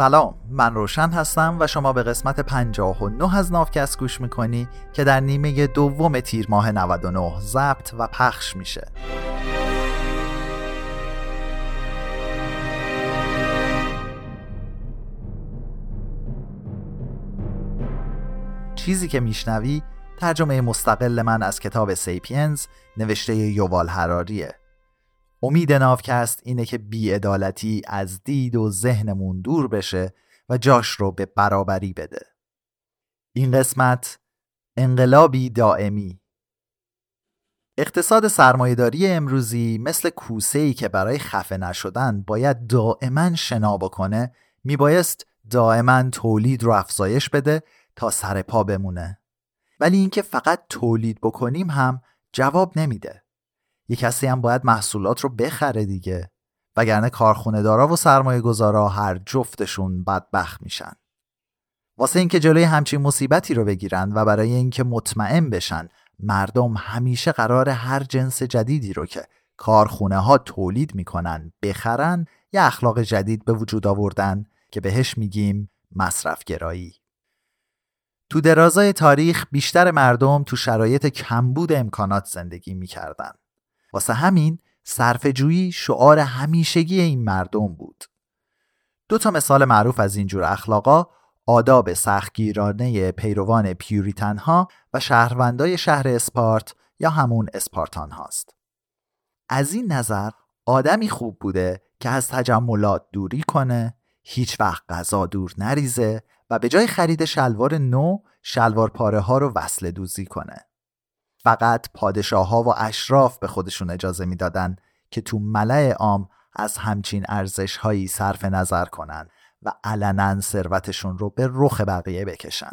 سلام من روشن هستم و شما به قسمت 59 از نافکست گوش می‌کنی که در نیمه دوم تیر ماه 99 ضبط و پخش میشه. چیزی که میشنوی ترجمه مستقل من از کتاب سیپینز نوشته یووال هراریه امید نافکست اینه که بیعدالتی از دید و ذهنمون دور بشه و جاش رو به برابری بده. این قسمت انقلابی دائمی. اقتصاد سرمایهداری امروزی مثل کوسه ای که برای خفه نشدن باید دائما شنا بکنه میبایست دائما تولید رو افزایش بده تا سر پا بمونه. ولی اینکه فقط تولید بکنیم هم جواب نمیده. یه کسی هم باید محصولات رو بخره دیگه. وگرنه کارخونه دارا و سرمایه گذارا هر جفتشون بدبخت میشن. واسه اینکه جلوی همچین مصیبتی رو بگیرن و برای اینکه مطمئن بشن مردم همیشه قرار هر جنس جدیدی رو که کارخونه ها تولید می‌کنن بخرن یه اخلاق جدید به وجود آوردن که بهش میگیم مصرف گرایی تو درازای تاریخ بیشتر مردم تو شرایط کمبود امکانات زندگی می‌کردن. واسه همین صرفجویی شعار همیشگی این مردم بود. دو تا مثال معروف از اینجور اخلاقا آداب سختگیرانه پیروان پیوریتن ها و شهروندای شهر اسپارت یا همون اسپارتان هاست از این نظر آدمی خوب بوده که از تجملات دوری کنه هیچ وقت غذا دور نریزه و به جای خرید شلوار نو شلوار پاره ها رو وصل دوزی کنه. فقط پادشاه ها و اشراف به خودشون اجازه می‌دادن که تو ملع عام از همچین ارزش هایی صرف نظر کنن و علنا ثروتشون رو به رخ بقیه بکشن.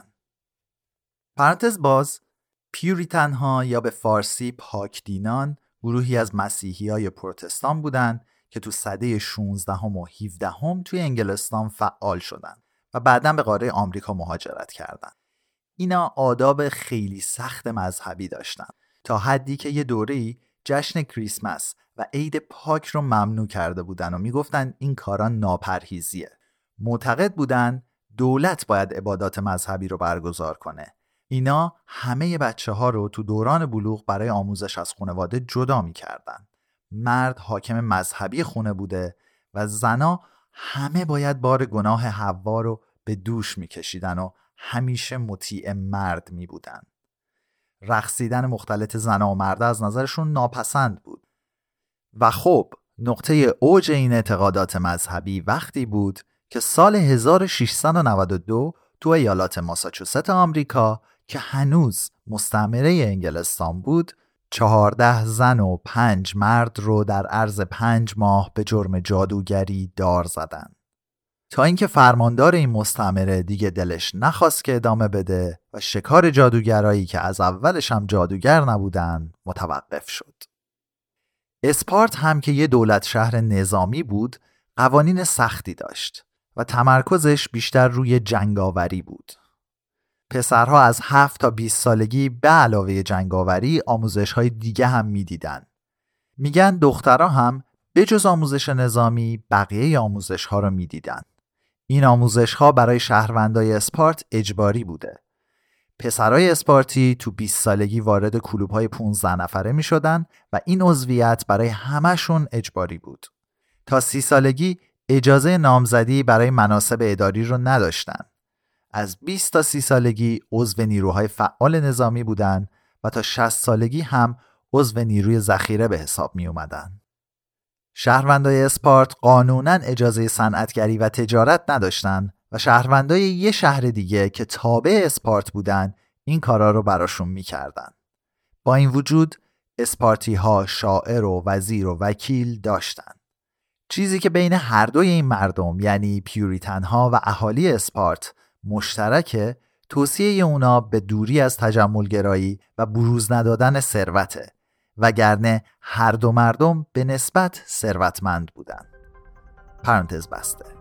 پرانتز باز پیوریتن ها یا به فارسی پاکدینان گروهی از مسیحی های پروتستان بودن که تو سده 16 و 17 هم توی انگلستان فعال شدن و بعدا به قاره آمریکا مهاجرت کردند. اینا آداب خیلی سخت مذهبی داشتن. تا حدی که یه دوره‌ای جشن کریسمس و عید پاک رو ممنوع کرده بودن و می‌گفتن این کاران ناپرهیزیه. معتقد بودن دولت باید عبادات مذهبی رو برگزار کنه. اینا همه بچه ها رو تو دوران بلوغ برای آموزش از خانواده جدا می‌کردن. مرد حاکم مذهبی خونه بوده و زنا همه باید بار گناه حوا رو به دوش میکشیدن و همیشه مطیع مرد می بودن. رقصیدن مختلط زن و مرد از نظرشون ناپسند بود و خب نقطه اوج این اعتقادات مذهبی وقتی بود که سال 1692 تو ایالات ماساچوست آمریکا که هنوز مستعمره انگلستان بود چهارده زن و پنج مرد رو در عرض پنج ماه به جرم جادوگری دار زدند. تا اینکه فرماندار این مستعمره دیگه دلش نخواست که ادامه بده و شکار جادوگرایی که از اولش هم جادوگر نبودن متوقف شد. اسپارت هم که یه دولت شهر نظامی بود قوانین سختی داشت و تمرکزش بیشتر روی جنگاوری بود. پسرها از 7 تا 20 سالگی به علاوه جنگاوری آموزش های دیگه هم می‌دیدن. میگن دخترها هم به جز آموزش نظامی بقیه آموزش ها رو می‌دیدن. این آموزش ها برای شهروندای اسپارت اجباری بوده. پسرای اسپارتی تو 20 سالگی وارد کلوب های 15 نفره می شدن و این عضویت برای همهشون اجباری بود. تا 30 سالگی اجازه نامزدی برای مناسب اداری رو نداشتن. از 20 تا 30 سالگی عضو نیروهای فعال نظامی بودن و تا 60 سالگی هم عضو نیروی ذخیره به حساب می اومدن. شهروندای اسپارت قانونا اجازه صنعتگری و تجارت نداشتن و شهروندای یه شهر دیگه که تابع اسپارت بودن این کارا رو براشون می‌کردن. با این وجود اسپارتی ها شاعر و وزیر و وکیل داشتن. چیزی که بین هر دوی این مردم یعنی پیوریتن ها و اهالی اسپارت مشترکه توصیه اونا به دوری از تجملگرایی و بروز ندادن ثروته وگرنه هر دو مردم به نسبت ثروتمند بودند. پرانتز بسته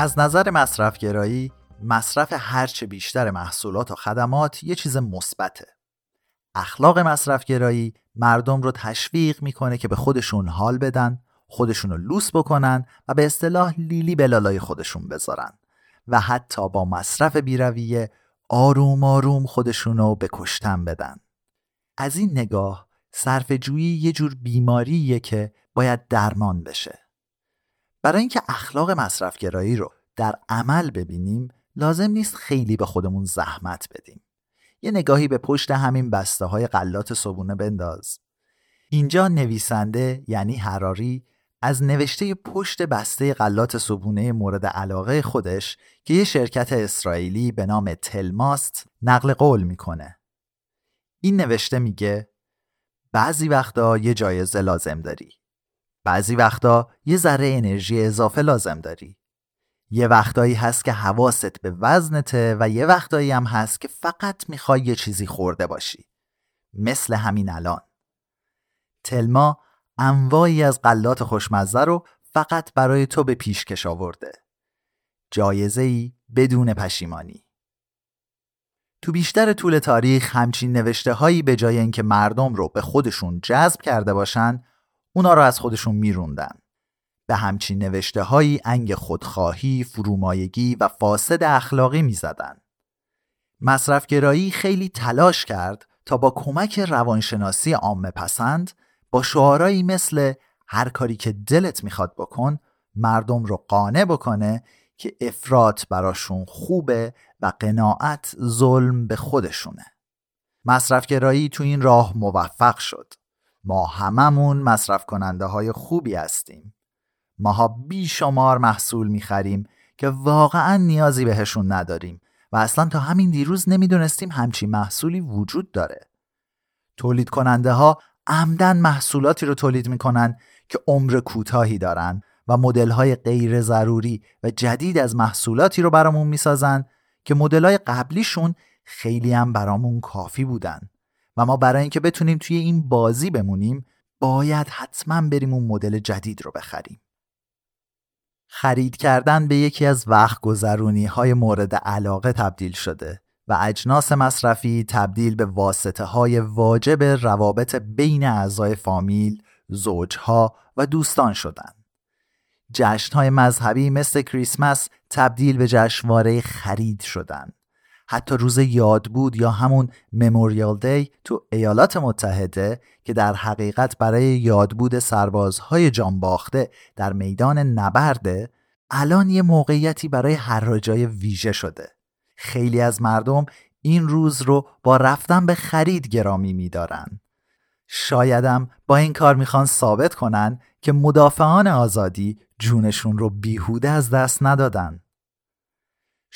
از نظر مصرفگرایی مصرف هرچه بیشتر محصولات و خدمات یه چیز مثبته. اخلاق مصرفگرایی مردم رو تشویق می‌کنه که به خودشون حال بدن، خودشون رو لوس بکنن و به اصطلاح لیلی به لالای خودشون بذارن و حتی با مصرف بیرویه آروم آروم خودشون رو به بدن. از این نگاه صرف جویی یه جور بیماریه که باید درمان بشه. برای اینکه اخلاق مصرفگرایی رو در عمل ببینیم لازم نیست خیلی به خودمون زحمت بدیم. یه نگاهی به پشت همین بسته های غلات صبونه بنداز. اینجا نویسنده یعنی حراری از نوشته پشت بسته غلات صبونه مورد علاقه خودش که یه شرکت اسرائیلی به نام تلماست نقل قول می‌کنه. این نوشته میگه بعضی وقتا یه جایزه لازم داری. بعضی وقتا یه ذره انرژی اضافه لازم داری. یه وقتایی هست که حواست به وزنته و یه وقتایی هم هست که فقط می‌خوای یه چیزی خورده باشی. مثل همین الان. تلما انواعی از غلات خوشمزه رو فقط برای تو به پیشکش آورده. جایزه ای بدون پشیمانی. تو بیشتر طول تاریخ همچین نوشته هایی به جای اینکه مردم رو به خودشون جذب کرده باشن اونا رو از خودشون میروندن. به همچین نوشته هایی انگ خودخواهی، فرومایگی و فاسد اخلاقی می‌زدن. مصرفگرایی خیلی تلاش کرد تا با کمک روانشناسی عامه پسند با شعارهایی مثل هر کاری که دلت می‌خواد بکن مردم رو قانع بکنه که افراد براشون خوبه و قناعت ظلم به خودشونه مصرفگرایی تو این راه موفق شد ما هممون مصرف کننده های خوبی هستیم. ماها بیشمار محصول می‌خریم که واقعا نیازی بهشون نداریم و اصلا تا همین دیروز نمی‌دونستیم همچی محصولی وجود داره. تولید کننده ها عمدن محصولاتی رو تولید می‌کنن که عمر کوتاهی دارن و مدل های غیر ضروری و جدید از محصولاتی رو برامون می‌سازن که مدل های قبلیشون خیلی هم برامون کافی بودن. و ما برای اینکه بتونیم توی این بازی بمونیم باید حتما بریم اون مدل جدید رو بخریم خرید کردن به یکی از وقت گذرونی های مورد علاقه تبدیل شده و اجناس مصرفی تبدیل به واسطه های واجب روابط بین اعضای فامیل، زوجها و دوستان شدند. جشن های مذهبی مثل کریسمس تبدیل به جشنواره خرید شدند. حتی روز یاد بود یا همون مموریال دی تو ایالات متحده که در حقیقت برای یادبود سربازهای جانباخته در میدان نبرده الان یه موقعیتی برای حراجای ویژه شده. خیلی از مردم این روز رو با رفتن به خرید گرامی میدارن. شایدم با این کار می‌خوان ثابت کنن که مدافعان آزادی جونشون رو بیهوده از دست ندادن.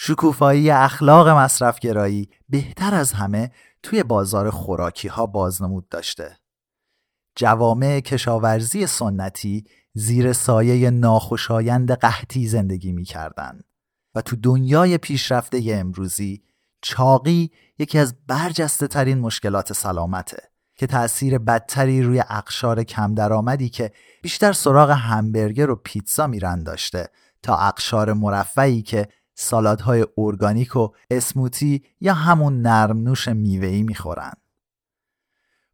شکوفایی اخلاق مصرفگرایی بهتر از همه توی بازار خوراکی ها بازنمود داشته. جوامع کشاورزی سنتی زیر سایه ناخوشایند قحطی زندگی می‌کردند و تو دنیای پیشرفته امروزی چاقی یکی از برجسته ترین مشکلات سلامته که تأثیر بدتری روی اقشار کم درآمدی که بیشتر سراغ همبرگر و پیتزا میرن داشته تا اقشار مرفعی که سالادهای ارگانیک و اسموتی یا همون نرم نوش میوهی می‌خورن.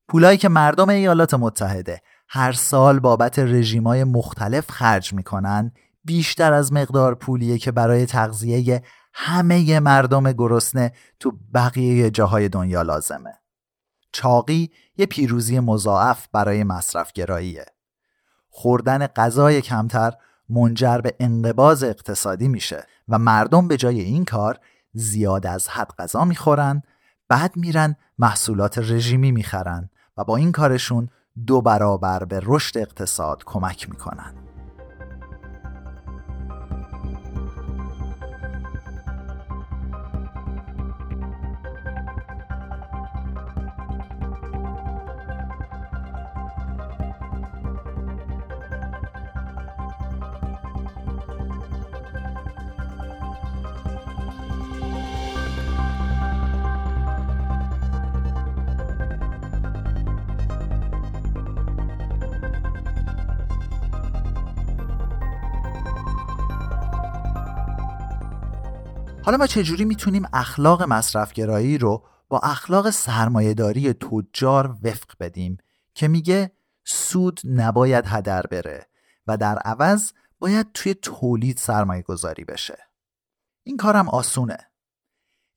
پولایی که مردم ایالات متحده هر سال بابت رژیمای مختلف خرج می‌کنن بیشتر از مقدار پولیه که برای تغذیه همه مردم گرسنه تو بقیه جاهای دنیا لازمه. چاقی یه پیروزی مضاعف برای مصرفگراییه. خوردن غذای کمتر منجر به انقباز اقتصادی میشه و مردم به جای این کار زیاد از حد غذا می‌خورن بعد میرن محصولات رژیمی می‌خرن و با این کارشون دو برابر به رشد اقتصاد کمک می‌کنن. حالا ما چجوری می‌تونیم اخلاق مصرفگرایی رو با اخلاق سرمایهداری تجار وفق بدیم که میگه سود نباید هدر بره و در عوض باید توی تولید سرمایه گذاری بشه. این کارم آسونه.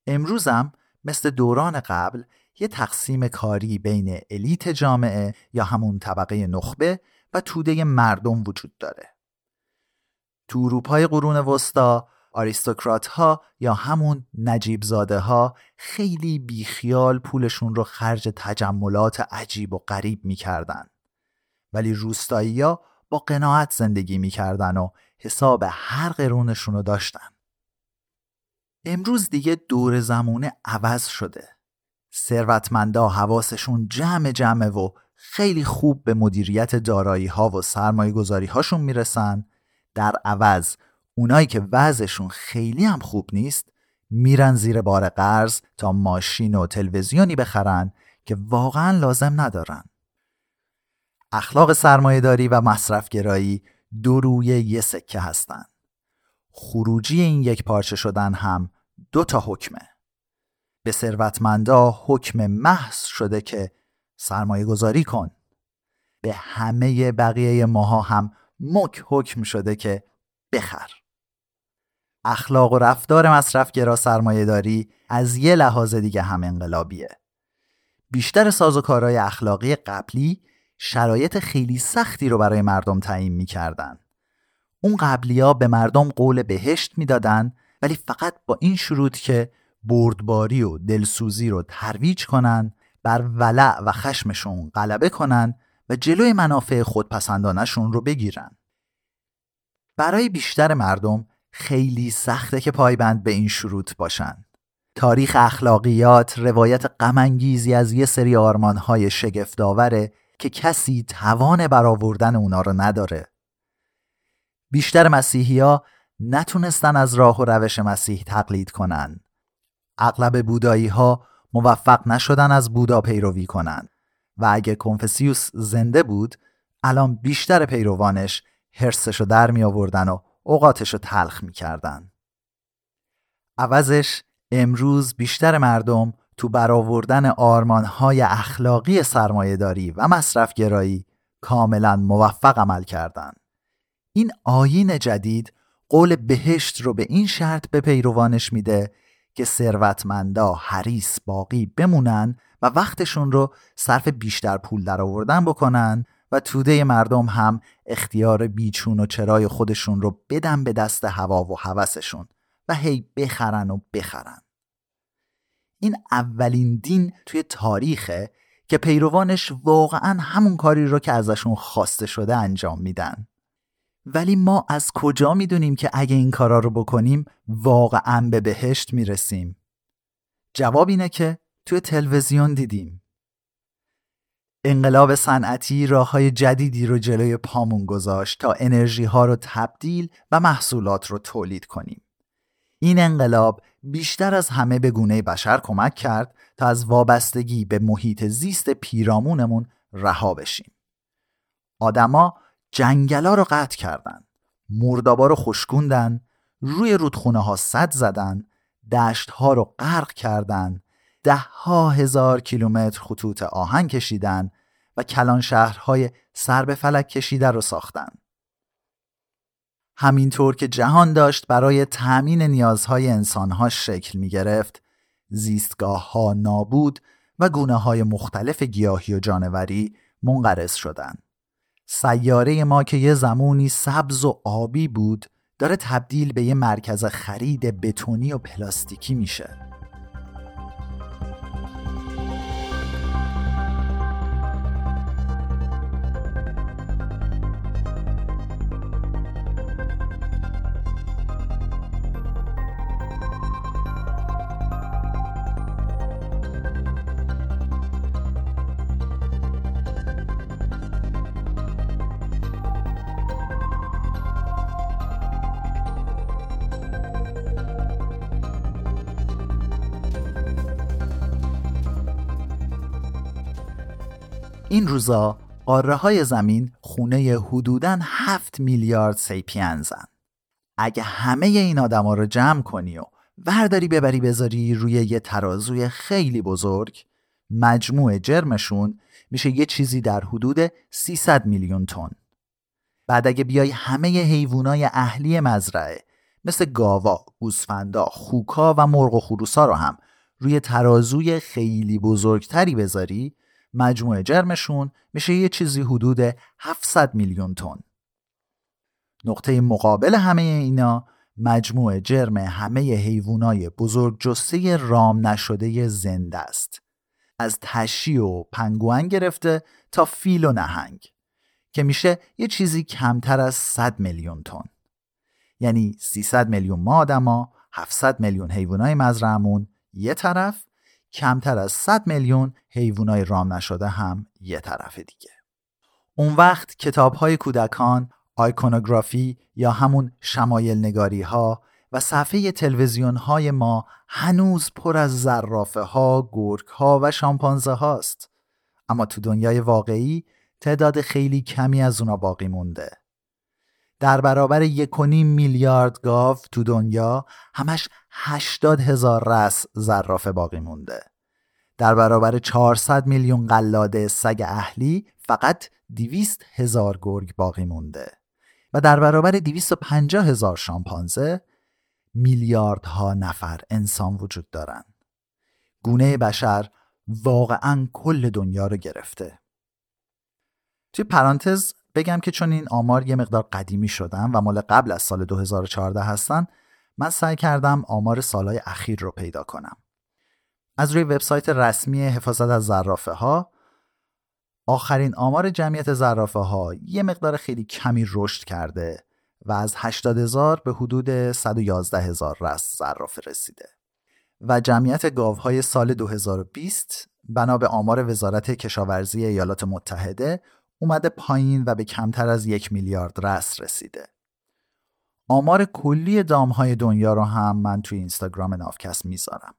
امروزم مثل دوران قبل یه تقسیم کاری بین الیت جامعه یا همون طبقه نخبه و توده مردم وجود داره. تو اروپای قرون وسطا آریستوکرات ها یا همون نجیب زاده ها خیلی بیخیال پولشون رو خرج تجملات عجیب و غریب می‌کردن. ولی روستایی ها با قناعت زندگی می‌کردن و حساب هر قرونشون رو داشتن. امروز دیگه دور زمونه عوض شده. ثروتمندا حواسشون جمع جمع و خیلی خوب به مدیریت دارایی ها و سرمایه گذاری هاشون می‌رسن. در عوض اونایی که وضعشون خیلی هم خوب نیست میرن زیر بار قرض تا ماشین و تلویزیونی بخرن که واقعا لازم ندارن. اخلاق سرمایهداری و مصرفگرایی دو روی یه سکه هستن. خروجی این یک پارچه شدن هم دو تا حکمه. به ثروتمندا حکم محض شده که سرمایه گذاری کن. به همه بقیه ماها هم مک حکم شده که بخر. اخلاق و رفتار مصرفگرا سرمایه داری از یه لحاظ دیگه هم انقلابیه. بیشتر سازوکارهای اخلاقی قبلی شرایط خیلی سختی رو برای مردم تعیین می‌کردن. اون قبلی ها به مردم قول بهشت می‌دادن ولی فقط با این شروط که بردباری و دلسوزی رو ترویج کنن بر ولع و خشمشون غلبه کنن و جلوی منافع خودپسندانشون رو بگیرن. برای بیشتر مردم خیلی سخته که پایبند به این شروط باشن. تاریخ اخلاقیات روایت غمانگیزی از یه سری آرمانهای شگفتآوره که کسی توان برآوردن اونا رو نداره. بیشتر مسیحی ها نتونستن از راه و روش مسیح تقلید کنن. اغلب بودایی ها موفق نشدن از بودا پیروی کنن. و اگه کنفسیوس زنده بود الان بیشتر پیروانش هرسشو در می آوردن و اوقاتشو تلخ می کردن. عوضش امروز بیشتر مردم تو برآوردن آرمانهای اخلاقی سرمایهداری و مصرفگرایی کاملا موفق عمل کردند. این آیین جدید قول بهشت رو به این شرط به پیروانش میده که ثروتمندا حریص باقی بمونن و وقتشون رو صرف بیشتر پول درآوردن بکنن و توده مردم هم اختیار بیچون و چرای خودشون رو بدن به دست هوا و هوسشون و هی بخرن و بخرن. این اولین دین توی تاریخه که پیروانش واقعا همون کاری رو که ازشون خواسته شده انجام میدن. ولی ما از کجا می‌دونیم که اگه این کارا رو بکنیم واقعا به بهشت می‌رسیم؟ جواب اینه که توی تلویزیون دیدیم. انقلاب صنعتی راه های جدیدی رو جلوی پامون گذاشت تا انرژی ها رو تبدیل و محصولات رو تولید کنیم. این انقلاب بیشتر از همه به گونه بشر کمک کرد تا از وابستگی به محیط زیست پیرامونمون رها بشیم. آدما جنگلا رو قطع کردن، مردابا رو خشکوندن، روی رودخونه ها صد زدن، دشت ها رو غرق کردن، ده ها هزار کیلومتر خطوط آهن کشیدن و کلان شهرهای سر به فلک کشیده رو ساختن. همینطور که جهان داشت برای تأمین نیازهای انسانها شکل می گرفت، زیستگاه ها نابود و گونه های مختلف گیاهی و جانوری منقرض شدند. سیاره ما که یه زمانی سبز و آبی بود داره تبدیل به یه مرکز خرید بتونی و پلاستیکی میشه. این روزا قاره های زمین خونه حدوداً 7 میلیارد سیپینزن اگه همه این آدما رو جمع کنی و ورداری ببری بذاری روی یه ترازوی خیلی بزرگ مجموع جرمشون میشه یه چیزی در حدود 300 میلیون تن. بعد اگه بیای همه حیوانای اهلی مزرعه مثل گاوا، گوسفندا، خوکا و مرغ و خروسا رو هم روی ترازوی خیلی بزرگتری بذاری مجموع جرمشون میشه یه چیزی حدود 700 میلیون تن. نقطه مقابل همه اینا مجموع جرم همه حیوانای بزرگ جسته رام نشده زنده است. از تشی و پنگوان گرفته تا فیل و نهنگ که میشه یه چیزی کمتر از 100 میلیون تن. یعنی 300 میلیون ما آدما 700 میلیون حیوانای مزرعمون یه طرف کمتر از 100 میلیون حیوانای رام نشده هم یه طرف دیگه. اون وقت کتاب های کودکان آیکونوگرافی یا همون شمایل نگاری ها و صفحه تلویزیون های ما هنوز پر از زرافه ها، گرگ ها و شامپانزه هاست اما تو دنیای واقعی تعداد خیلی کمی از اونا باقی مونده. در برابر یک میلیارد گاو تو دنیا همش هشتاد هزار رس زرافه باقی مونده. در برابر 400 میلیون قلاده سگ اهلی فقط 200 هزار گرگ باقی مونده و در برابر 250 هزار شامپانزه میلیاردها نفر انسان وجود دارن. گونه بشر واقعا کل دنیا رو گرفته. توی پرانتز بگم که چون این آمار یه مقدار قدیمی شدن و مال قبل از سال 2014 هستن من سعی کردم آمار سالهای اخیر رو پیدا کنم. از روی وبسایت رسمی حفاظت از زرافه ها آخرین آمار جمعیت زرافه ها یه مقدار خیلی کمی رشد کرده و از 80 هزار به حدود 111 هزار رس زرافه رسیده. و جمعیت گاوهای سال 2020 بنا به آمار وزارت کشاورزی ایالات متحده اومده پایین و به کمتر از یک میلیارد رس رسیده. آمار کلی دامهای دنیا رو هم من توی اینستاگرام نافکست می‌ذارم.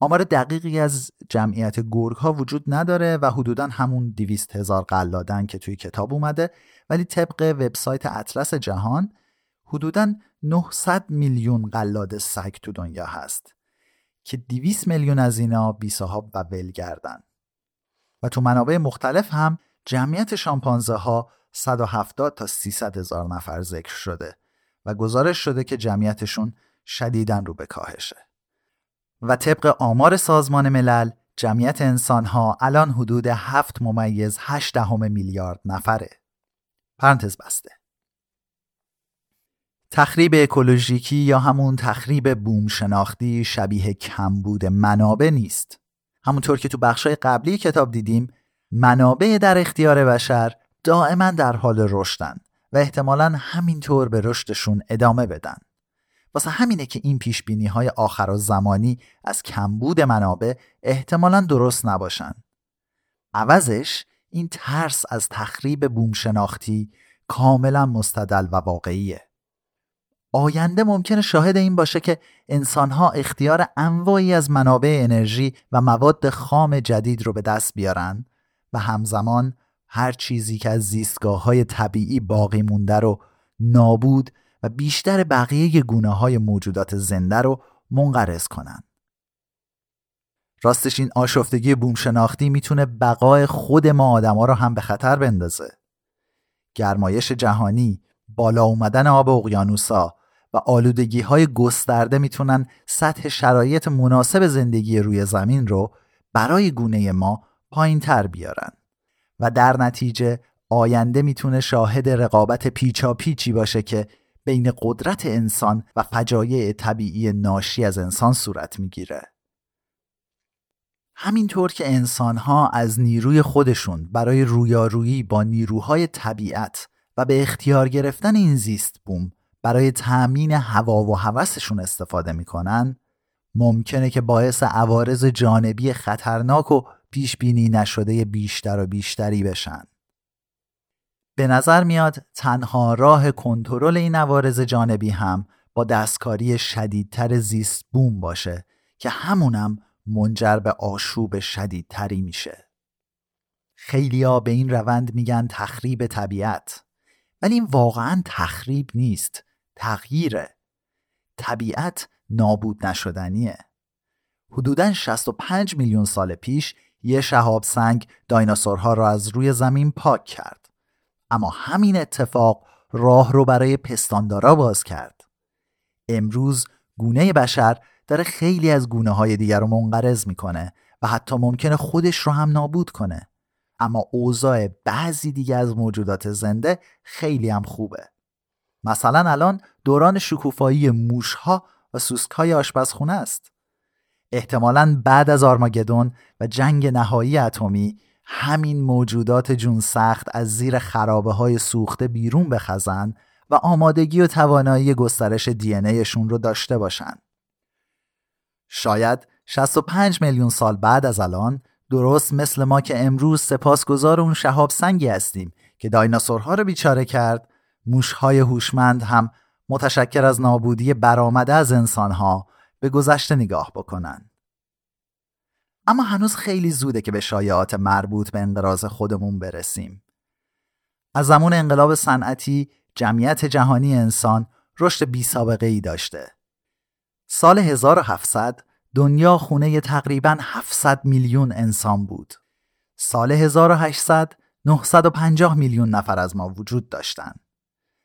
آمار دقیقی از جمعیت گرگ ها وجود نداره و حدودا همون دیویست هزار قلادن که توی کتاب اومده ولی طبق وبسایت اطلس جهان حدودا 900 میلیون قلاده سگ تو دنیا هست که 200 میلیون از اینا بی و ولگردن و تو منابع مختلف هم جمعیت شامپانزه ها 170 تا 300 هزار نفر ذکر شده و گزارش شده که جمعیتشون شدیدن رو به کاهشه. و طبق آمار سازمان ملل جمعیت انسان ها الان حدود 7 ممیز 8 دهم میلیارد نفره. پرانتز بسته. تخریب اکولوژیکی یا همون تخریب بوم شناختی شبیه کمبود منابع نیست. همونطور که تو بخشای قبلی کتاب دیدیم منابع در اختیار بشر دائما در حال رشدن و احتمالا همینطور به رشدشون ادامه بدن. واسه همینه که این پیش بینی های آخر و زمانی از کمبود منابع احتمالا درست نباشن. عوضش این ترس از تخریب بوم شناختی کاملا مستدل و واقعیه. آینده ممکنه شاهد این باشه که انسانها اختیار انواعی از منابع انرژی و مواد خام جدید رو به دست بیارن و همزمان هر چیزی که از زیستگاه های طبیعی باقی مونده رو نابود و بیشتر بقیه گونه های موجودات زنده رو منقرض کنن. راستش این آشفتگی بومشناختی می‌تونه بقای خود ما آدما رو هم به خطر بندازه. گرمایش جهانی، بالا اومدن آب اقیانوسا و آلودگی های گسترده می‌تونن سطح شرایط مناسب زندگی روی زمین رو برای گونه ما پایین تر بیارن و در نتیجه آینده می‌تونه شاهد رقابت پیچا پیچی باشه که بین قدرت انسان و فجایع طبیعی ناشی از انسان صورت می‌گیره. همینطور که انسانها از نیروی خودشون برای رویارویی با نیروهای طبیعت و به اختیار گرفتن این زیست بوم برای تأمین هوا و هوسشون استفاده می‌کنن ممکنه که باعث عوارض جانبی خطرناک و پیش بینی نشده بیشتر و بیشتری بشن. به نظر میاد تنها راه کنترل این عوارض جانبی هم با دستکاری شدیدتر زیست بوم باشه که همونم منجر به آشوب شدیدتری میشه. خیلیا به این روند میگن تخریب طبیعت ولی این واقعا تخریب نیست تغییره طبیعت نابود نشدنیه حدوداً 65 میلیون سال پیش یه شهاب سنگ دایناسورها را از روی زمین پاک کرد. اما همین اتفاق راه رو برای پستاندارا باز کرد. امروز گونه بشر داره خیلی از گونه های دیگر رو منقرض می‌کنه و حتی ممکنه خودش رو هم نابود کنه. اما اوضاع بعضی دیگه از موجودات زنده خیلی هم خوبه. مثلا الان دوران شکوفایی موشها و سوسکهای آشپزخونه است. احتمالا بعد از آرماگدون و جنگ نهایی اتمی همین موجودات جون سخت از زیر خرابه های سوخته بیرون بخزن و آمادگی و توانایی گسترش دی ایشون رو داشته باشن. شاید 65 میلیون سال بعد از الان درست مثل ما که امروز سپاسگزار اون شهاب سنگی هستیم که دایناسورها رو بیچاره کرد موشهای هوشمند هم متشکر از نابودی برآمده از انسانها به گذشته نگاه بکنن. اما هنوز خیلی زوده که به شایعات مربوط به انقراض خودمون برسیم. از زمان انقلاب صنعتی جمعیت جهانی انسان رشد بی سابقه ای داشته. سال 1700 دنیا خونه تقریبا 700 میلیون انسان بود. سال 1800 950 میلیون نفر از ما وجود داشتند.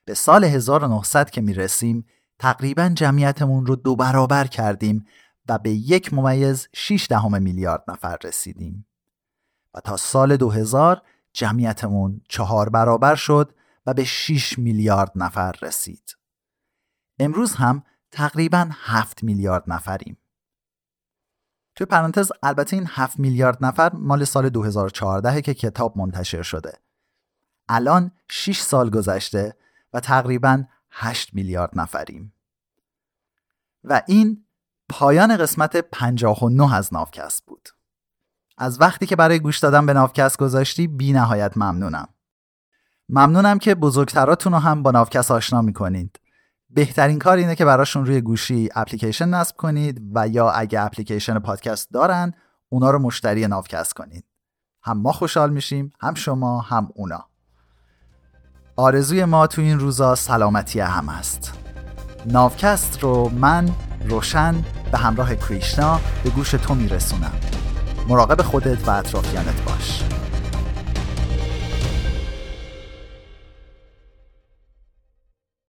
به سال 1900 که می رسیم تقریبا جمعیتمون رو دو برابر کردیم و به یک ممیز 6 دهم میلیارد نفر رسیدیم و تا سال 2000 جمعیتمون چهار برابر شد و به 6 میلیارد نفر رسید. امروز هم تقریبا 7 میلیارد نفریم. توی پرانتز البته این 7 میلیارد نفر مال سال 2014 که کتاب منتشر شده. الان 6 سال گذشته و تقریبا 8 میلیارد نفریم. و این پایان قسمت 59 از نافکست بود. از وقتی که برای گوش دادن به نافکست گذاشتی بی نهایت ممنونم. ممنونم که بزرگتراتون رو هم با نافکست آشنا می‌کنید. بهترین کار اینه که براشون روی گوشی اپلیکیشن نصب کنید و یا اگه اپلیکیشن پادکست دارن اونا رو مشتری نافکست کنید. هم ما خوشحال میشیم هم شما هم اونا. آرزوی ما تو این روزا سلامتی هم است. نافکست رو من روشن به همراه کریشنا به گوش تو میرسونم مراقب خودت و اطرافیانت باش